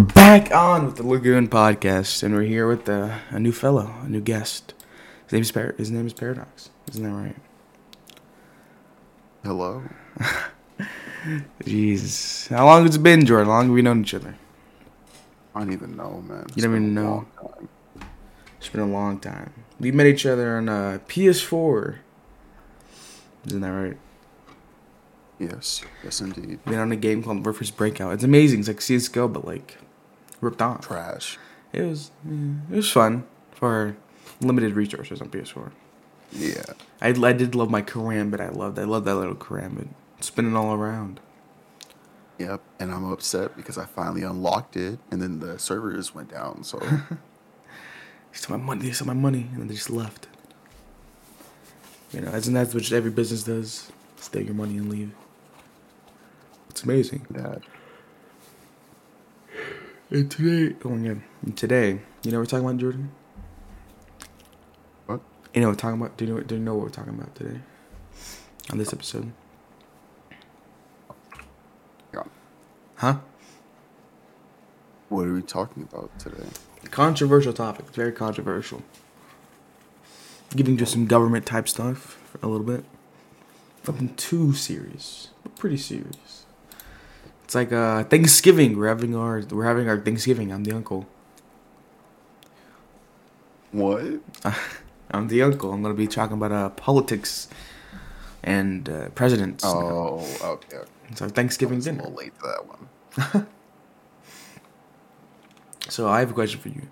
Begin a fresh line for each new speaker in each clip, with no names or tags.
we're back on with the Lagoon podcast, and we're here with uh, a new fellow, a new guest. His name is Par- His name is Paradox. Isn't that right?
Hello.
Jeez, how long has it been, Jordan? How long have we known each other?
I don't even know, man.
You don't even know. It's been a long time. We met each other on uh, PS4. Isn't that right?
Yes, yes, indeed.
Met on a game called Workforce Breakout. It's amazing. It's like CS:GO, but like ripped off.
Trash.
It was yeah, it was fun for limited resources on PS4.
Yeah.
I, I did love my karambit. I loved I loved that little karambit spinning all around.
Yep. And I'm upset because I finally unlocked it, and then the servers went down. So
They stole my money. They stole my money, and then they just left. You know, isn't that what every business does? Steal your money and leave. It's amazing.
yeah.
And today, oh my god, and today, you know what we're talking about, Jordan?
What?
You know what we're talking about? Do you know? Do you know what we're talking about today? On this episode,
Yeah.
huh?
What are we talking about today?
Controversial topic. It's very controversial. Getting to some government type stuff for a little bit. Nothing too serious, but pretty serious. It's like uh Thanksgiving. We're having our we're having our Thanksgiving. I'm the uncle.
What?
I'm the uncle. I'm gonna be talking about uh politics and uh, presidents.
Oh, okay. okay.
It's our
I
Thanksgiving
was a little late to that one.
So I have a question for you.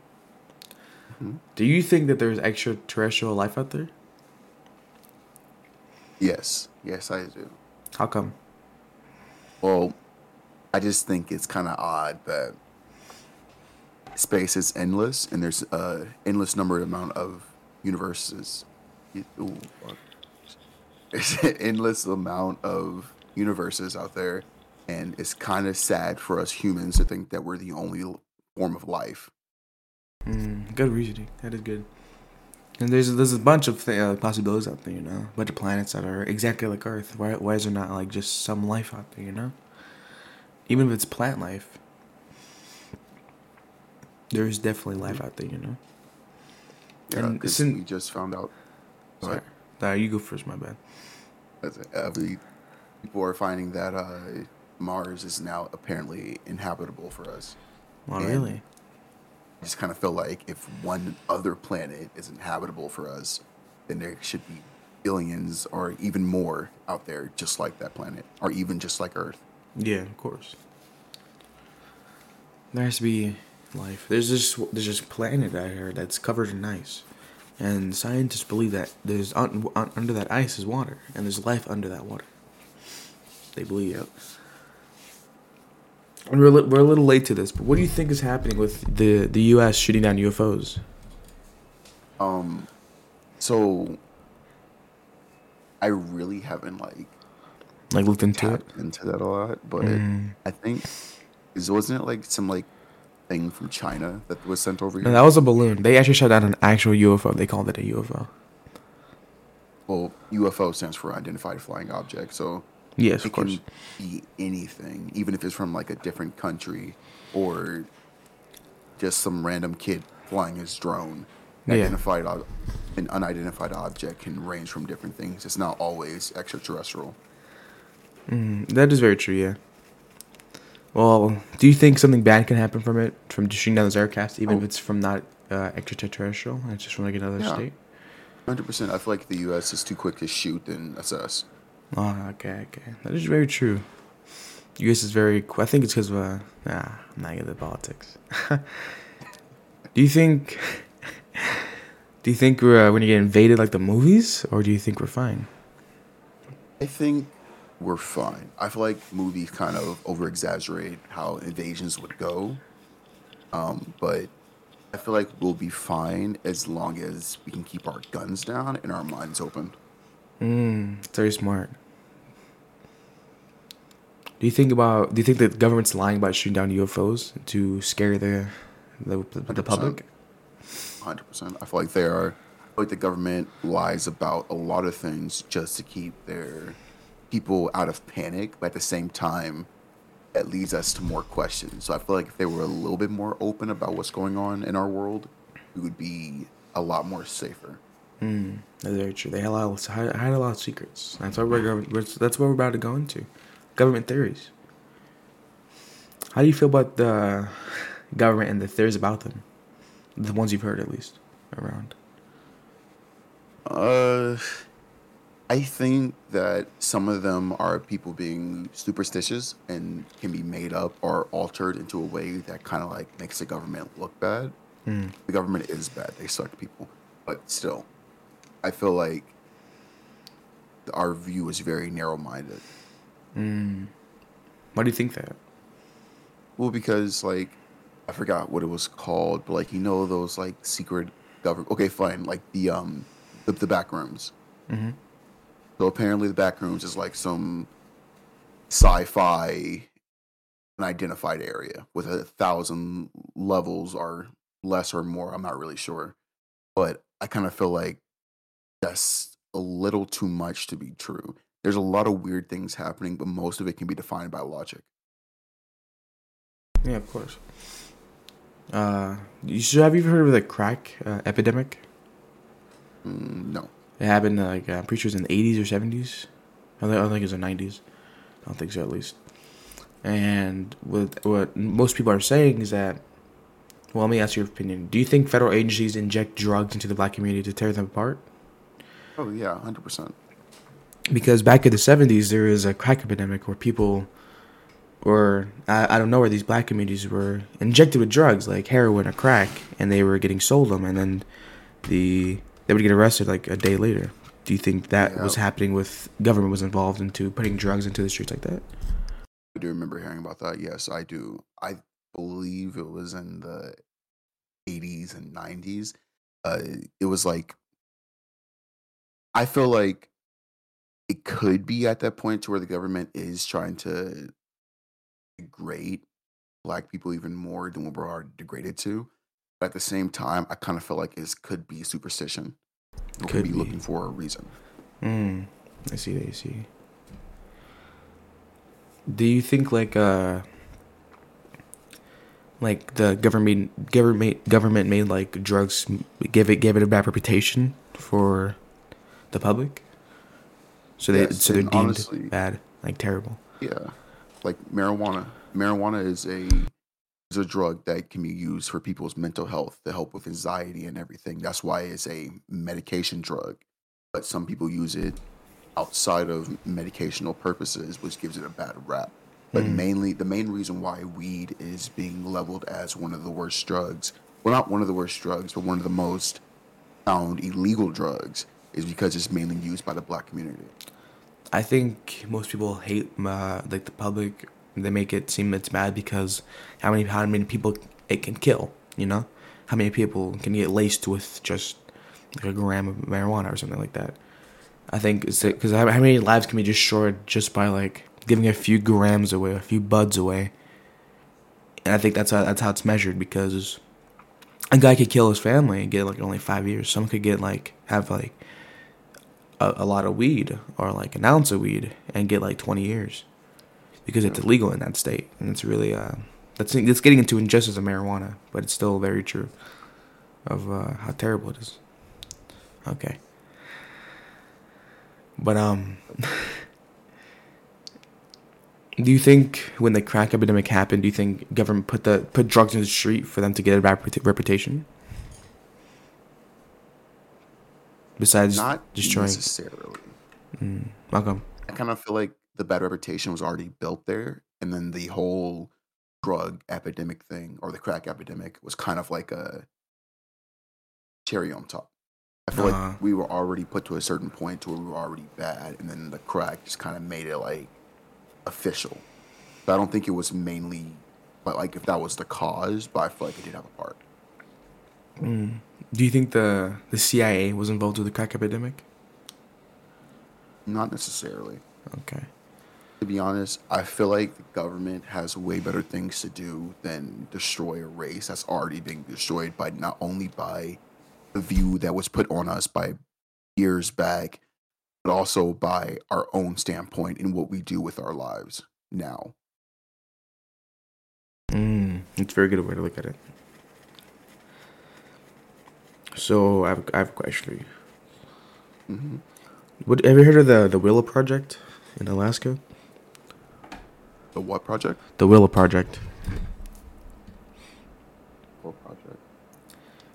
Mhm.
Do you think that there's extraterrestrial life out there?
Yes. Yes, I do.
How come?
Well, I just think it's kind of odd that space is endless, and there's a endless number amount of universes. Fuck. An endless amount of universes out there, and it's kind of sad for us humans to think that we're the only form of life.
Mm, good reasoning. That is good. And there's there's a bunch of th- uh, possibilities out there, you know, a bunch of planets that are exactly like Earth. Why why is there not like just some life out there, you know? Even if it's plant life, there is definitely life out there, you know.
Yeah,
And
'cause we just found out.
Sorry, uh, you go first. My bad.
uh, we- people are finding that uh, Mars is now apparently inhabitable for us.
Oh, really?
I just kind of feel like if one other planet is inhabitable for us, then there should be billions or even more out there just like that planet, or even just like Earth.
Yeah, of course. There has to be life. There's this there's this planet out here that's covered in ice, and scientists believe that there's un, un, under that ice is water, and there's life under that water. They believe it. And we're, li- we're a little late to this, but what do you think is happening with the, the U.S. shooting down UFOs?
Um, so I really haven't like
Like looked into it.
into that a lot, but
Mm.
I think is wasn't it like some like thing from China that was sent over
No,
here?
that was a balloon. They actually shot down an actual UFO. They called it a UFO.
well, UFO stands for unidentified flying object, so
Yes,
it
of course.
can be anything, even if it's from like a different country or just some random kid flying his drone.
Yeah.
Identified an unidentified object can range from different things. It's not always extraterrestrial.
Mm, that is very true, yeah. Well, do you think something bad can happen from it, from shooting down those aircraft, even if
Oh.
it's from not uh, extraterrestrial? and It's just from like another
Yeah.
state?
Hundred percent. I feel like the U.S. is too quick to shoot and assess.
Oh, okay, okay. That is very true. U.S. is very. qu- I think it's because of uh, nah, I'm not into politics. do you think? Do you think we're uh, going to get invaded like the movies, or do you think we're fine?
I think we're fine. I feel like movies kind of over exaggerate how invasions would go. Um, but I feel like we'll be fine as long as we can keep our guns down and our minds open.
Mm, it's very smart. Do you think about? Do you think the government's lying about shooting down UFOs to scare the the, the
100%.
public?
Hundred percent. I feel like they are. I feel like the government lies about a lot of things just to keep their people out of panic, but at the same time, that leads us to more questions. So I feel like if they were a little bit more open about what's going on in our world, we would be a lot more safer.
Mm, that's very true. They had a lot of, hide a lot of secrets. That's what we're. That's what we're about to go into. Government theories. How do you feel about the government and the theories about them? The ones you've heard, at least, around.
Uh, I think that some of them are people being superstitious and can be made up or altered into a way that kind of like makes the government look bad.
Mm.
The government is bad; they suck people, but still, I feel like our view is very narrow-minded.
Mm. Why do you think that?
Well, because like I forgot what it was called, but like you know those like secret government. Okay, fine, like the um the, the back rooms.
Mm-hmm.
So apparently, the back rooms is like some sci-fi unidentified area with a thousand levels or less or more. I'm not really sure, but I kind of feel like that's a little too much to be true. There's a lot of weird things happening, but most of it can be defined by logic.
Yeah, of course. Uh, you should have you heard of the crack uh, epidemic?
Mm, no.
It happened like I'm pretty sure it's in the 80s or 70s. I think, I think it was the 90s. I don't think so at least. And what what most people are saying is that. Well, let me ask your opinion. Do you think federal agencies inject drugs into the black community to tear them apart?
Oh yeah, hundred percent.
Because back in the 70s, there was a crack epidemic where people or I, I don't know where these black communities were injected with drugs like heroin or crack and they were getting sold them and then the they would get arrested like a day later do you think that yeah. was happening with government was involved into putting drugs into the streets like that
i do remember hearing about that yes i do i believe it was in the 80s and 90s uh, it was like i feel like it could be at that point to where the government is trying to degrade black people even more than what we're already degraded to. But at the same time, I kind of feel like it could be superstition. People could be, be, looking for a reason.
Mm, I see. I see. Do you think like uh like the government government government made like drugs give it give it a bad reputation for the public? So they yes, so they're deemed honestly, bad, like terrible.
Yeah like marijuana. Marijuana is a is a drug that can be used for people's mental health to help with anxiety and everything. That's why it's a medication drug. But some people use it outside of medicational purposes, which gives it a bad rap. But mm. mainly, the main reason why weed is being leveled as one of the worst drugs, well, not one of the worst drugs, but one of the most found illegal drugs, is because it's mainly used by the black community.
I think most people hate uh, like the public. They make it seem it's bad because how many how many people it can kill. You know, how many people can get laced with just like a gram of marijuana or something like that. I think it's because how many lives can be destroyed just by like giving a few grams away, a few buds away. And I think that's how that's how it's measured because a guy could kill his family and get like only five years. Someone could get like have like a, a lot of weed or like an ounce of weed and get like 20 years because it's illegal in that state and it's really uh that's it's getting into injustice of marijuana but it's still very true of uh, how terrible it is okay but um do you think when the crack epidemic happened do you think government put the put drugs in the street for them to get a bad reputation Besides
Not
destroying.
necessarily.
Mm, welcome.
I kind of feel like the bad reputation was already built there, and then the whole drug epidemic thing or the crack epidemic was kind of like a cherry on top. I feel uh-huh. like we were already put to a certain point to where we were already bad, and then the crack just kind of made it like official. But I don't think it was mainly, but like if that was the cause, but I feel like it did have a part.
Mm. Do you think the the CIA was involved with the crack epidemic?
Not necessarily.
Okay.
To be honest, I feel like the government has way better things to do than destroy a race that's already being destroyed by not only by the view that was put on us by years back, but also by our own standpoint in what we do with our lives now.
Mm, it's a very good way to look at it. So I have, I have a question for you.
hmm
What have you heard of the the Willow Project in Alaska?
The what project?
The Willow Project.
What project?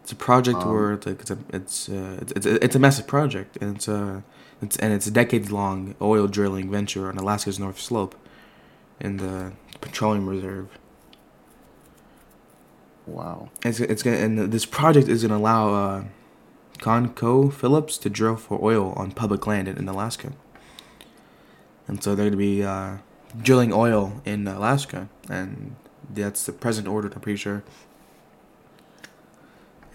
It's a project
Um,
where it's like it's a it's uh, it's, it's a, it's a massive project and it's uh it's and it's a decades long oil drilling venture on Alaska's North Slope, in the petroleum reserve.
Wow.
It's it's gonna and this project is gonna allow uh, ConocoPhillips to drill for oil on public land in, in Alaska. And so they're gonna be uh, drilling oil in Alaska, and that's the present order. I'm pretty sure.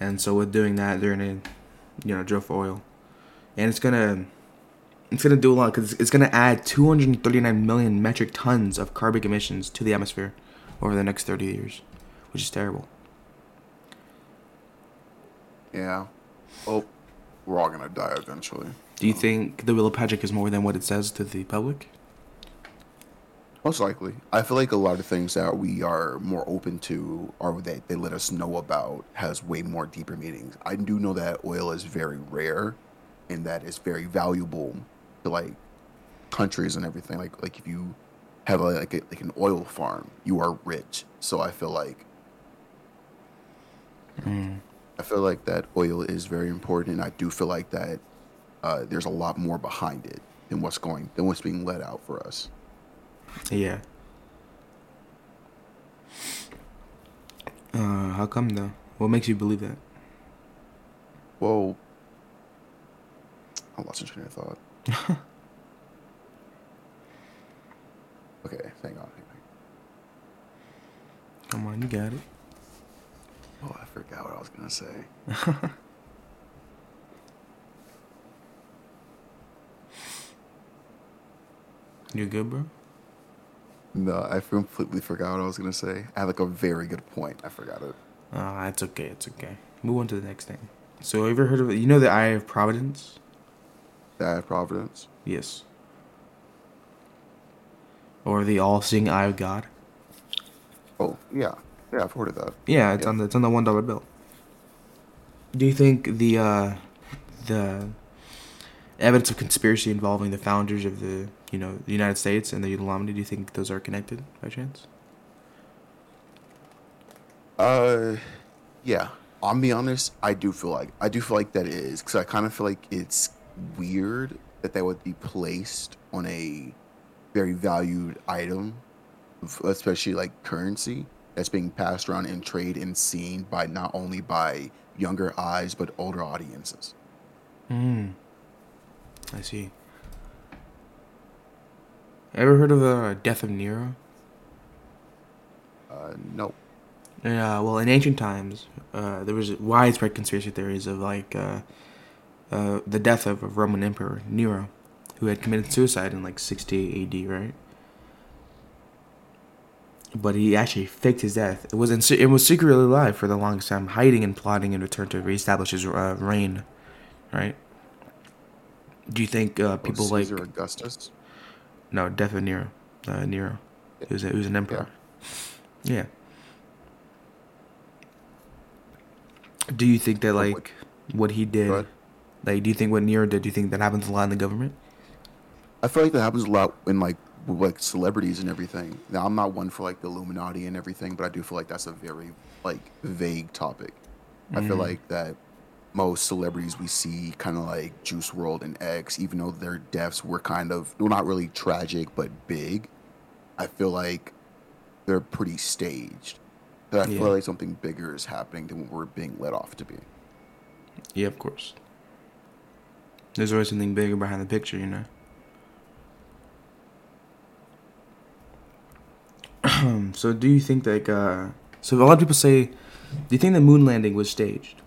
And so with doing that, they're gonna, you know, drill for oil, and it's gonna, it's gonna do a lot because it's gonna add 239 million metric tons of carbon emissions to the atmosphere over the next 30 years, which is terrible.
Yeah. Oh, we're all gonna die eventually.
Do you think the Willow Project is more than what it says to the public?
Most likely. I feel like a lot of things that we are more open to or that they let us know about has way more deeper meanings. I do know that oil is very rare and that it's very valuable to like countries and everything. Like like if you have a, like a, like an oil farm, you are rich. So I feel like I feel like that oil is very important and I do feel like that uh, there's a lot more behind it than what's going than what's being let out for us.
Yeah. Uh, how come though? What makes you believe that?
Well, I lost my train of thought. okay, hang on. Hang on.
Come on, you got it.
Oh, I forgot what I was gonna say.
You good, bro?
No, I completely forgot what I was gonna say. I had like a very good point. I forgot it.
Uh, it's okay. It's okay. Move on to the next thing. So, have you ever heard of it? You know the Eye of Providence?
The Eye of Providence.
Yes. Or the All-Seeing Eye of God?
Oh yeah, yeah, I've heard of that.
Yeah, it's
Yeah.
on the it's on the one dollar bill. Do you think the uh, the evidence of conspiracy involving the founders of the you know the United States and the Illuminati? Do you think those are connected by chance?
Uh, yeah. I'll be honest. I do feel like I do feel like that is because I kind of feel like it's weird that that would be placed on a very valued item, especially like currency that's being passed around in trade and seen by not only by younger eyes but older audiences.
Hmm. I see. Ever heard of the death of Nero?
Uh, no.
Yeah, well, in ancient times, uh, there was widespread conspiracy theories of like uh, uh, the death of a Roman emperor Nero, who had committed suicide in like 60 A.D. Right? But he actually faked his death. It was in, it was secretly alive for the longest time, hiding and plotting in return to reestablish his uh, reign. Right? Do you think uh, people
Oh,
like
Caesar Augustus.
no definitely Nero? Uh, Nero, he was a, he was an emperor. Yeah. Do you think that like what he did, like do you think what Nero did? Do you think that happens a lot in the government?
I feel like that happens a lot in like like celebrities and everything. Now I'm not one for like the Illuminati and everything, but I do feel like that's a very like vague topic. I feel
Mhm.
like that most celebrities we see kind of like Juice WRLD and X, even though their deaths were kind of well not really tragic but big, I feel like they're pretty staged. I
Yeah.
feel like something bigger is happening than what we're being let off to be.
Yeah, of course. There's always something bigger behind the picture, you know. so do you think like uh so a lot of people say do you think the moon landing was staged?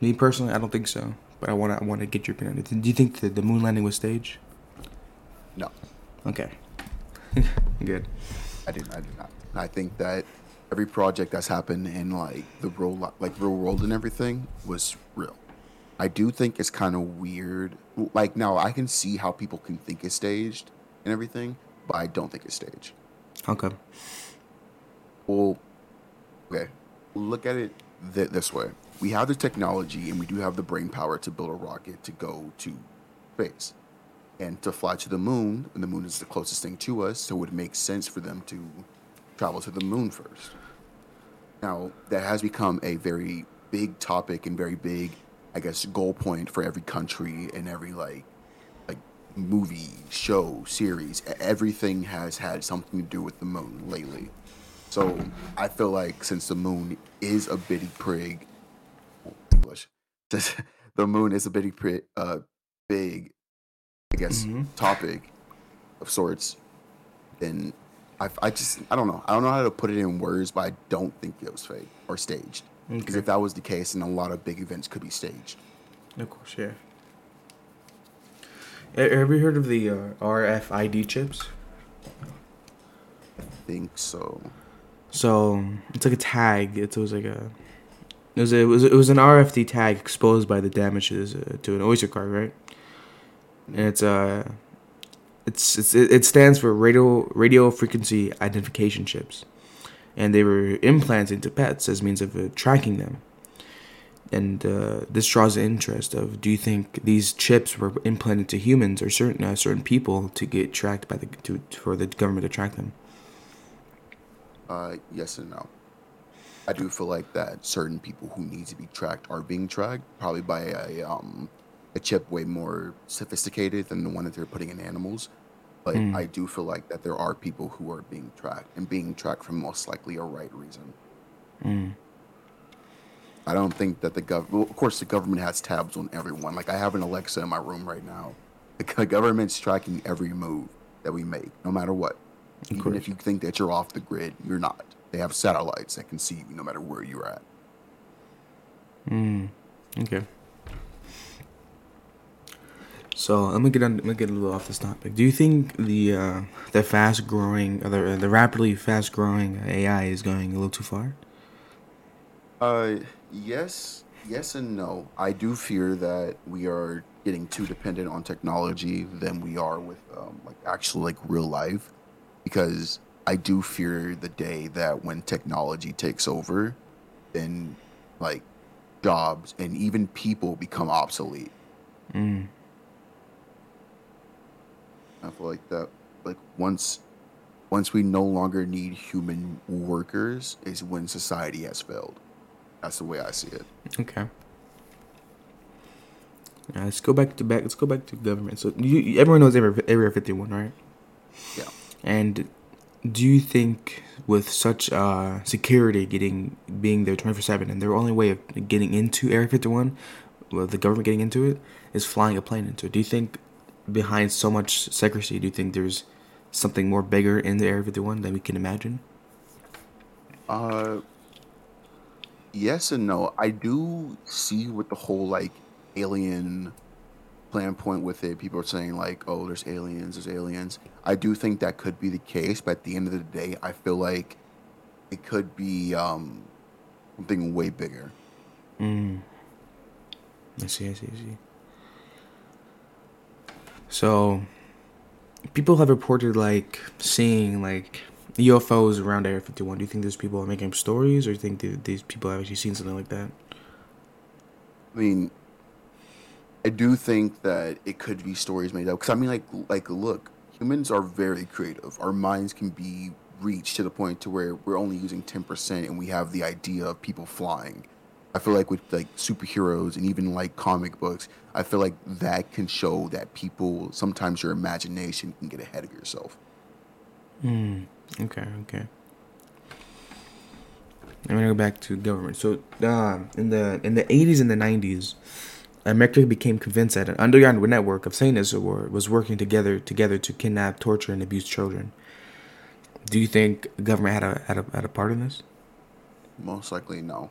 Me personally, I don't think so. But I want to I want to get your opinion. Do you think that the moon landing was staged?
No,
Okay. Good.
I did. I did not. I think that every project that's happened in like the real, like real world and everything was real. I do think it's kind of weird. Like now, I can see how people can think it's staged and everything, but I don't think it's staged.
Okay.
Well, okay. Look at it th- this way: we have the technology, and we do have the brain power to build a rocket to go to space and to fly to the moon. And the moon is the closest thing to us, so it would make sense for them to travel to the moon first. Now, that has become a very big topic and very big, I guess, goal point for every country and every like, like movie, show, series. Everything has had something to do with the moon lately. So I feel like since the moon is a bitty prig, the moon is a prig, uh, big, I guess,
Mhm.
topic of sorts, And I, I just I don't know I don't know how to put it in words, but I don't think it was fake or staged. Because
Okay.
if that was the case, then a lot of big events could be staged.
Of course, yeah. Have you heard of the uh, RFID chips?
I think so.
So it's like a tag. It was like a. It was, a, it was it was an RFD tag exposed by the damages uh, to an Oyster card, right? And it's uh, it's, it's it it stands for radio radio frequency identification chips, and they were implanted into pets as means of uh, tracking them. And uh, this draws the interest of: Do you think these chips were implanted to humans or certain uh, certain people to get tracked by the to for the government to track them?
Uh, yes and no. I do feel like that certain people who need to be tracked are being tracked, probably by a um a chip way more sophisticated than the one that they're putting in animals. But
Mm.
I do feel like that there are people who are being tracked and being tracked for most likely a right reason.
Mm.
I don't think that the government, Well, of course, the government has tabs on everyone. Like I have an Alexa in my room right now. The government's tracking every move that we make, no matter what. Even if you think that you're off the grid, you're not. They have satellites that can see you no matter where you're at.
Mm. Okay. So let me get on. Let me get a little off this topic. Do you think the uh, the fast growing, or the the rapidly fast growing AI is going a little too far?
Uh, yes, yes and no. I do fear that we are getting too dependent on technology than we are with um, like actual like real life, because I do fear the day that when technology takes over, then like jobs and even people become obsolete.
Mm.
I feel like that like once once we no longer need human workers is when society has failed. That's the way I see it.
Okay. Yeah, let's go back to back. Let's go back to government. So you, everyone knows Area Area Fifty One, right?
Yeah.
And do you think with such uh, security getting being there twenty four seven, and their only way of getting into Area Fifty One, well, the government getting into it, is flying a plane into it? Do you think behind so much secrecy, do you think there's something more bigger in the Area Fifty One than we can imagine?
Uh, yes and no. I do see with the whole like alien plan point with it. People are saying like, "Oh, there's aliens, there's aliens." I do think that could be the case, but at the end of the day, I feel like it could be um something way bigger.
Mm. I see, I see, I see. So, people have reported like seeing like UFOs around Area 51. Do you think these people are making up stories, or do you think these people have actually seen something like that?
I mean, I do think that it could be stories made up. Because I mean, like, like, look, humans are very creative. Our minds can be reached to the point to where we're only using ten percent, and we have the idea of people flying. I feel like with like superheroes and even like comic books, I feel like that can show that people sometimes your imagination can get ahead of yourself.
Hmm. Okay. Okay. I'm gonna go back to government. So, uh, in the in the 80s and the 90s, America became convinced that an underground network of Satanists was working together together to kidnap, torture, and abuse children. Do you think government had a had a had a part in this?
Most likely, no.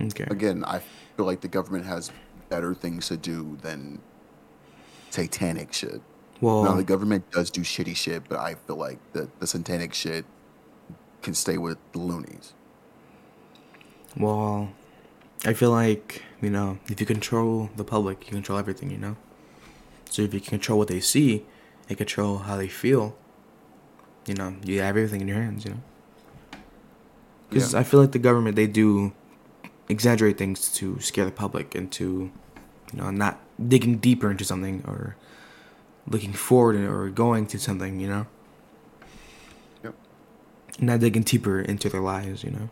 Okay.
Again, I feel like the government has better things to do than satanic shit.
Well,
No, um, the government does do shitty shit, but I feel like the, the satanic shit can stay with the loonies.
well, I feel like you know if you control the public, you control everything. You know. So if you can control what they see, and control how they feel, you know you have everything in your hands. You know, because
Yeah.
I feel like the government they do exaggerate things to scare the public into, you know, not digging deeper into something or looking forward or going to something. You know,
Yep.
not digging deeper into their lives. You know.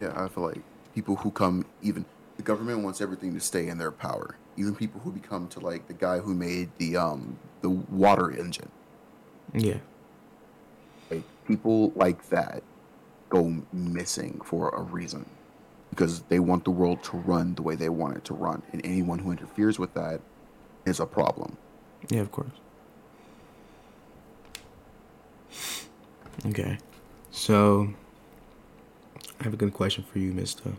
Yeah, I feel like people who come even the government wants everything to stay in their power. Even people who become to like the guy who made the um the water engine.
Yeah.
Like people like that go missing for a reason. Because they want the world to run the way they want it to run. And anyone who interferes with that is a problem.
Yeah, of course. Okay. So, I have a good question for you, Mister.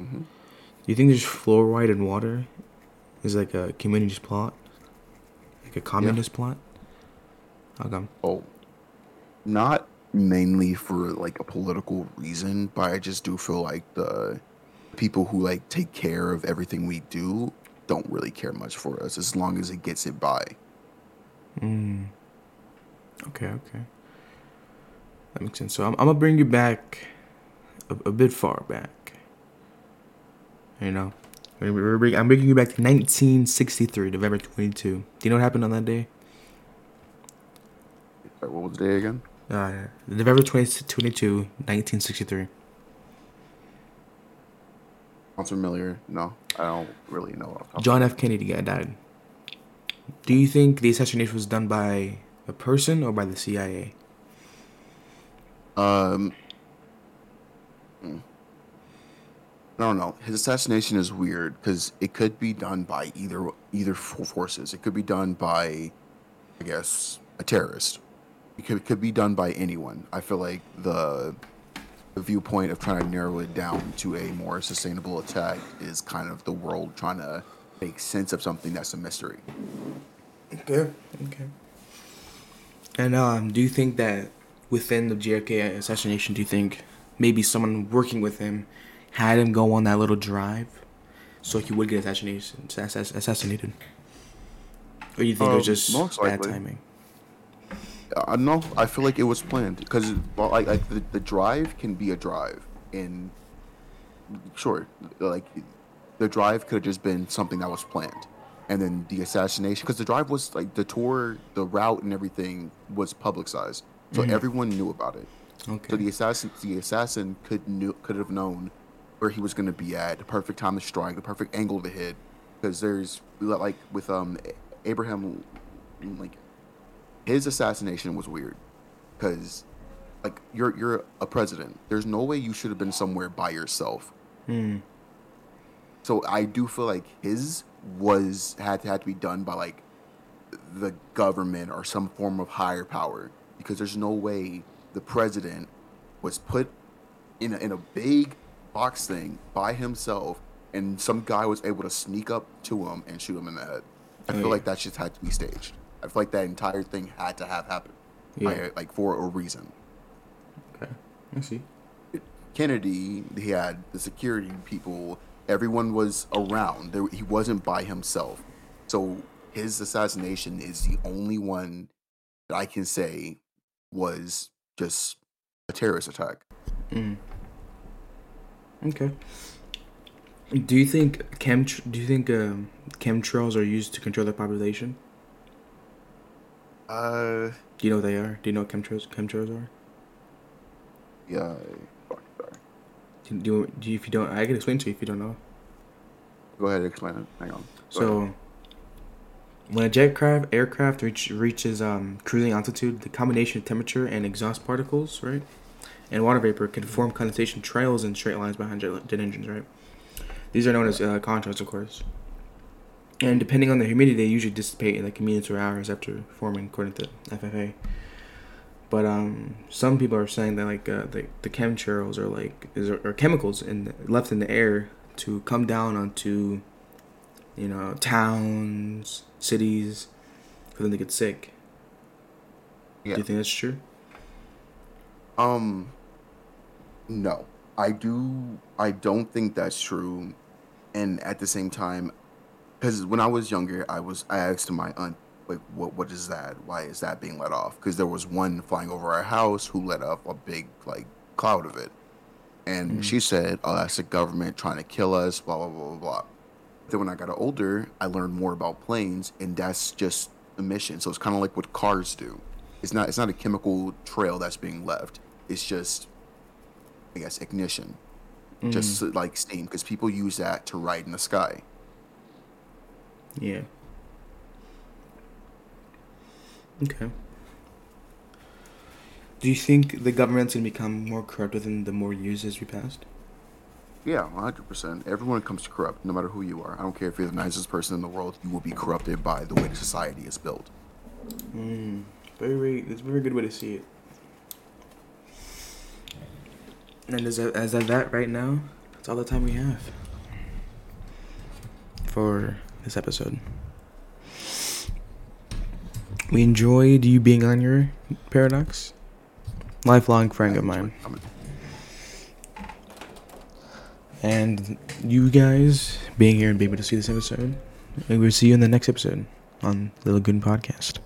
Mhm.
Do you think there's fluoride in water is like a communist plot? Like a communist plot? How come?
Oh, not mainly for like a political reason, but I just do feel like the people who like take care of everything we do don't really care much for us as long as it gets it by.
Mm. Okay, okay. That makes sense. So I'm, I'm gonna bring you back a, a bit far back. You know, We're- we're bring- I'm bringing you back to 1963, November 22. Do you know what happened on that day?
What was the day again?
Uh, November 20, 22, 1963.
Sounds familiar. No, I don't really know. off the top
John F. Kennedy got died. Do you think the assassination was done by a person or by the CIA?
My head. Um. I don't know. His assassination is weird because it could be done by either either forces. It could be done by, I guess, a terrorist. It could, it could be done by anyone. I feel like the the viewpoint of trying to narrow it down to a more sustainable attack is kind of the world trying to make sense of something that's a mystery.
Okay. Okay. And um, do you think that within the JFK assassination, do you think maybe someone working with him had him go on that little drive so he would get assassination, assass- assassinated? Or you think it was
Um,
just
most
bad
likely.
timing?
Uh, no, I feel like it was planned because well, like, like the, the drive can be a drive, and sure, like the drive could have just been something that was planned, and then the assassination because the drive was like the tour, the route, and everything was publicized, so everyone knew about it.
Okay.
So the assassin, the assassin could knew could have known where he was going to be at, the perfect time to strike, the perfect angle to hit, because there's like with um Abraham Lincoln, his assassination was weird, because like you're you're a president. There's no way you should have been somewhere by yourself.
Hmm.
So I do feel like his was had to had to be done by like the government or some form of higher power because there's no way the president was put in a, in a big box thing by himself and some guy was able to sneak up to him and shoot him in the head. I
Oh,
feel
yeah.
like that just had to be staged. I feel like that entire thing had to have happened, by,
Yeah.
like for a reason.
Okay. I see.
Kennedy, he had the security people. Everyone was around. There, he wasn't by himself. So his assassination is the only one that I can say was just a terrorist attack.
Mm. Okay. Do you think chem? Do you think um, chemtrails are used to control the population?
Uh,
Do you know what they are? Do you know what chemtrails chemtrails are?
yeah. Sorry.
Do you, do you, do you if you don't? I can explain to you if you don't know.
Go ahead and explain it. Hang on. Go
So,
ahead.
When a jet craft aircraft reach, reaches um, cruising altitude, the combination of temperature and exhaust particles, right, and water vapor can form condensation trails and straight lines behind jet, jet engines, right. These are known as uh, contrails, of course. And depending on the humidity, they usually dissipate in like minutes or hours after forming, according to FFA. But um, some people are saying that like uh, the the chemtrails are like is are chemicals in the, left in the air to come down onto you know, towns, cities, for them to get sick.
yeah.
Do you think that's true?
Um, no, I do. I don't think that's true. And at the same time, because when I was younger, I was I asked my aunt like what what is that? Why is that being let off? Because there was one flying over our house who let off a big like cloud of it, and she said, "Oh, that's the government trying to kill us." Blah blah blah blah blah. Then when I got older, I learned more about planes, and that's just emission. So it's kind of like what cars do. It's not it's not a chemical trail that's being left. It's just I guess ignition, mm. just like steam, because people use that to ride in the sky.
Yeah. Okay. Do you think the government's gonna become more corrupt within the more years as we passed?
Yeah, one hundred percent. Everyone comes to corrupt, no matter who you are. I don't care if you're the nicest person in the world. You will be corrupted by the way the society is built.
Mm, very, very. It's a very good way to see it. And as of, as of that right now, that's all the time we have for this episode. We enjoyed you being on your paradox. Lifelong friend of mine. And you guys being here and being able to see this episode. We'll see you in the next episode on Little Good Podcast.